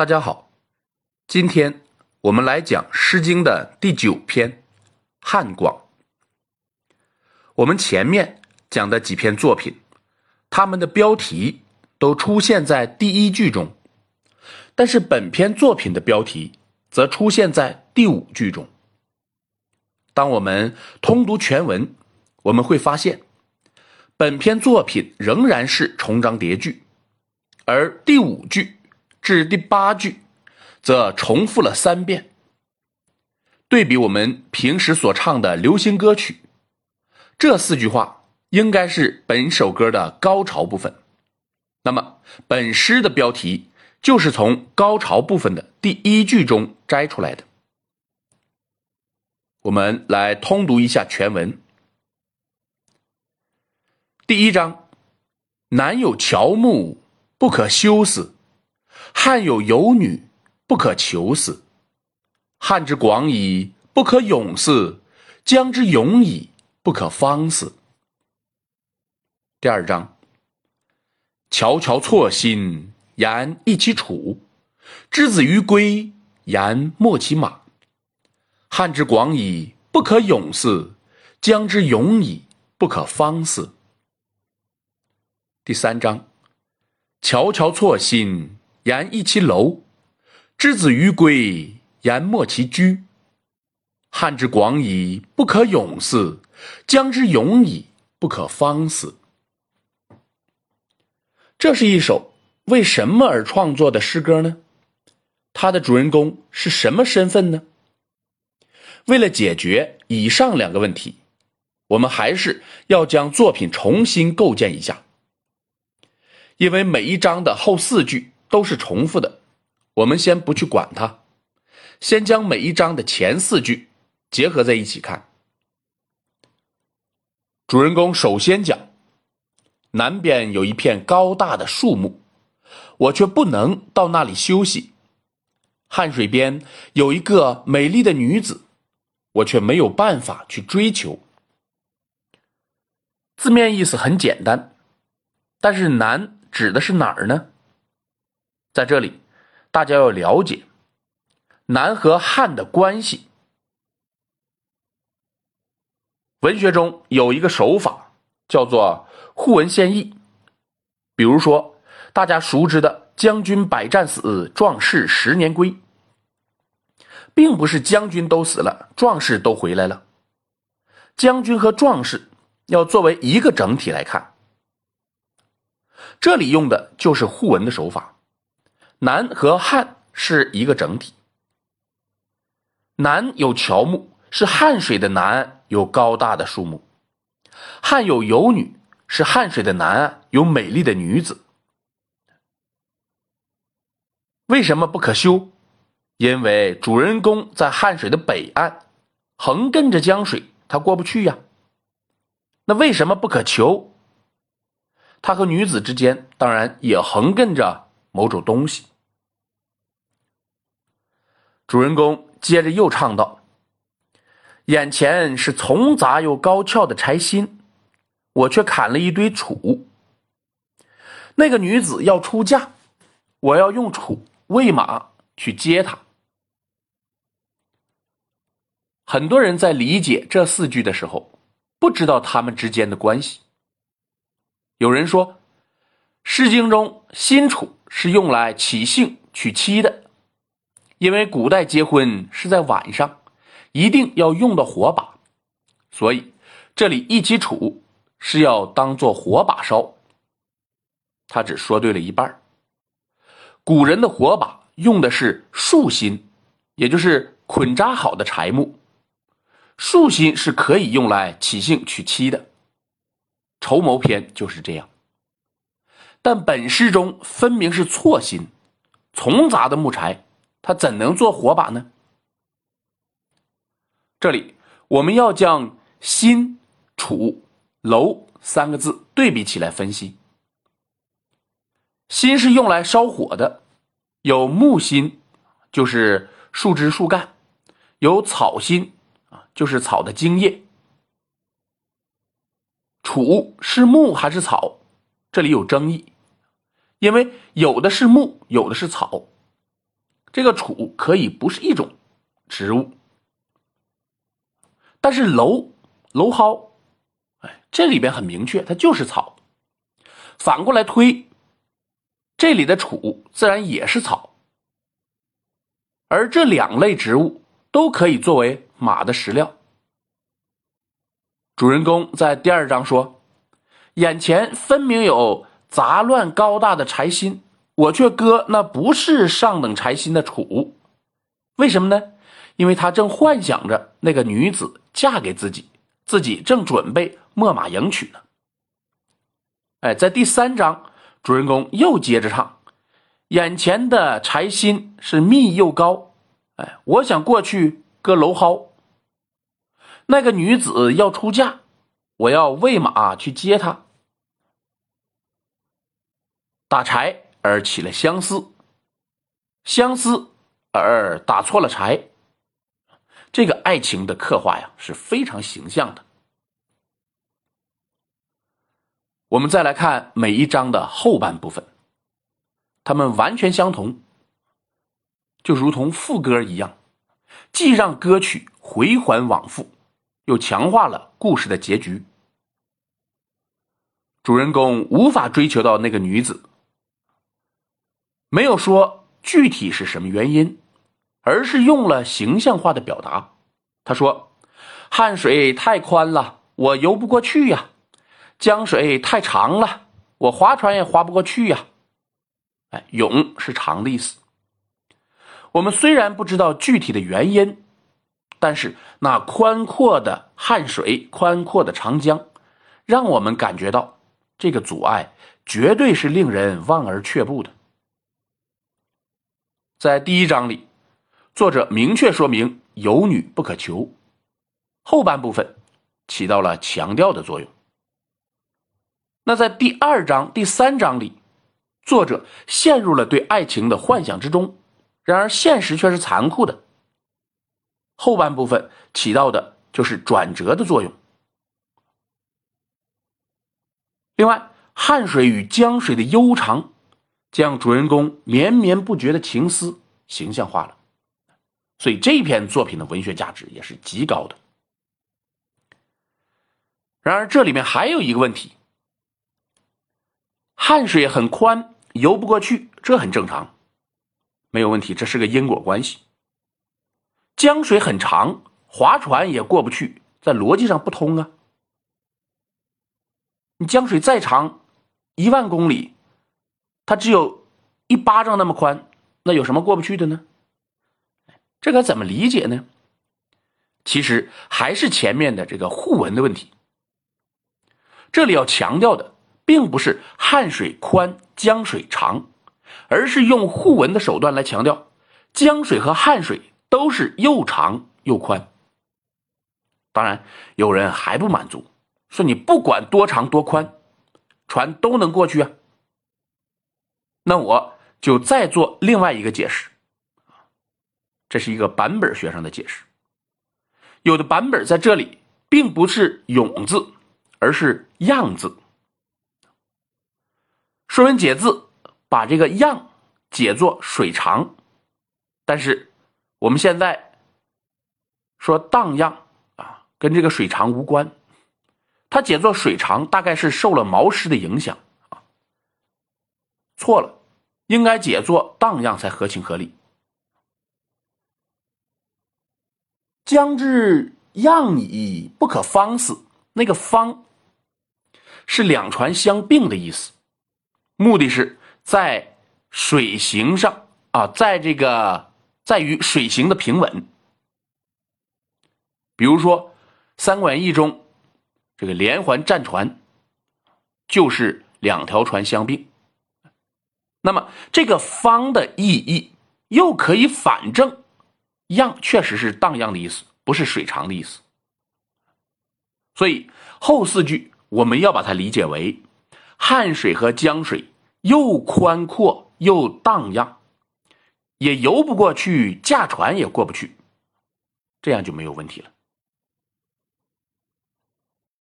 大家好，今天我们来讲《诗经》的第九篇《汉广》。我们前面讲的几篇作品，它们的标题都出现在第一句中，但是本篇作品的标题则出现在第五句中。当我们通读全文，我们会发现，本篇作品仍然是重章叠句，而第五句。至第八句，则重复了三遍。对比我们平时所唱的流行歌曲，这四句话应该是本首歌的高潮部分。那么，本诗的标题就是从高潮部分的第一句中摘出来的。我们来通读一下全文。第一章：南有乔木，不可休思。汉有游女，不可求死；汉之广矣，不可泳思；江之永矣，不可方思。第二章：乔乔错薪，言一其楚；之子于归，言莫其马。汉之广矣，不可泳思；江之永矣，不可方思。第三章：乔乔错薪。言一其楼，之子于归，言莫其居。汉之广矣，不可泳思；江之永矣，不可方思。这是一首为什么而创作的诗歌呢？它的主人公是什么身份呢？为了解决以上两个问题，我们还是要将作品重新构建一下，因为每一章的后四句。都是重复的，我们先不去管它，先将每一章的前四句结合在一起看。主人公首先讲，南边有一片高大的树木，我却不能到那里休息；汉水边有一个美丽的女子，我却没有办法去追求。字面意思很简单，但是南指的是哪儿呢？在这里，大家要了解南和汉的关系。文学中有一个手法叫做互文献义，比如说大家熟知的“将军百战死，壮士十年归”，并不是将军都死了，壮士都回来了。将军和壮士要作为一个整体来看，这里用的就是互文的手法。南和汉是一个整体。南有乔木，是汉水的南岸有高大的树木；汉有游女，是汉水的南岸有美丽的女子。为什么不可修？因为主人公在汉水的北岸，横亘着江水，他过不去呀。那为什么不可求？他和女子之间当然也横亘着某种东西。主人公接着又唱道：“眼前是丛杂又高峭的柴薪，我却砍了一堆杵。那个女子要出嫁，我要用杵喂马去接她。”很多人在理解这四句的时候，不知道他们之间的关系。有人说，《诗经》中新楚是用来起兴娶妻的。因为古代结婚是在晚上，一定要用到火把，所以这里一起杵是要当做火把烧。他只说对了一半。古人的火把用的是树心，也就是捆扎好的柴木。树心是可以用来起兴娶妻的，《筹谋篇》就是这样。但本诗中分明是错心，丛杂的木柴。他怎能做火把呢？这里我们要将“新”“楚”“楼”三个字对比起来分析。“新”是用来烧火的，有木芯，就是树枝树干；有草芯，啊，就是草的茎叶。“楚”是木还是草？这里有争议，因为有的是木，有的是草。这个楚可以不是一种植物，但是蒌蒌蒿，哎，这里边很明确，它就是草。反过来推，这里的楚自然也是草，而这两类植物都可以作为马的食料。主人公在第二章说：“眼前分明有杂乱高大的柴薪，我却割那不是上等柴薪的楚，为什么呢？因为他正幻想着那个女子嫁给自己，自己正准备秣马迎娶呢。”哎，在第三章，主人公又接着唱：“眼前的柴薪是密又高，哎，我想过去割蒌蒿。那个女子要出嫁，我要喂马去接她。打柴而起了相思，相思而打错了柴。这个爱情的刻画呀，是非常形象的。”我们再来看每一章的后半部分，它们完全相同，就如同副歌一样，既让歌曲回环往复，又强化了故事的结局。主人公无法追求到那个女子，没有说具体是什么原因，而是用了形象化的表达。他说：“汉水太宽了，我游不过去呀。”江水太长了，我划船也划不过去呀。哎，泳是长的意思。我们虽然不知道具体的原因，但是那宽阔的汉水、宽阔的长江，让我们感觉到这个阻碍绝对是令人望而却步的。在第一章里，作者明确说明有女不可求，后半部分起到了强调的作用。那在第二章、第三章里，作者陷入了对爱情的幻想之中，然而现实却是残酷的。后半部分起到的就是转折的作用。另外，汉水与江水的悠长，将主人公绵绵不绝的情思形象化了，所以这篇作品的文学价值也是极高的。然而，这里面还有一个问题。汉水很宽，游不过去，这很正常，没有问题，这是个因果关系。江水很长，划船也过不去，在逻辑上不通啊。你江水再长，一万公里，它只有一巴掌那么宽，那有什么过不去的呢？这该怎么理解呢？其实还是前面的这个互文的问题。这里要强调的。并不是汉水宽，江水长，而是用互文的手段来强调，江水和汉水都是又长又宽。当然，有人还不满足，说你不管多长多宽，船都能过去啊。那我就再做另外一个解释，这是一个版本学上的解释。有的版本在这里并不是“永”字，而是“样”字。《说文解字》把这个“样”解作水长，但是我们现在说荡漾啊，跟这个水长无关。它解作水长，大概是受了毛诗的影响。错了，应该解作荡漾才合情合理。将之漾矣，不可方死。那个“方”是两船相并的意思。目的是在水行上啊，在这个在于水行的平稳。比如说《三国演义》中这个连环战船，就是两条船相并。那么这个“方”的意义又可以反证“漾”确实是荡漾的意思，不是水长的意思。所以后四句我们要把它理解为。汉水和江水又宽阔又荡漾，也游不过去，驾船也过不去，这样就没有问题了。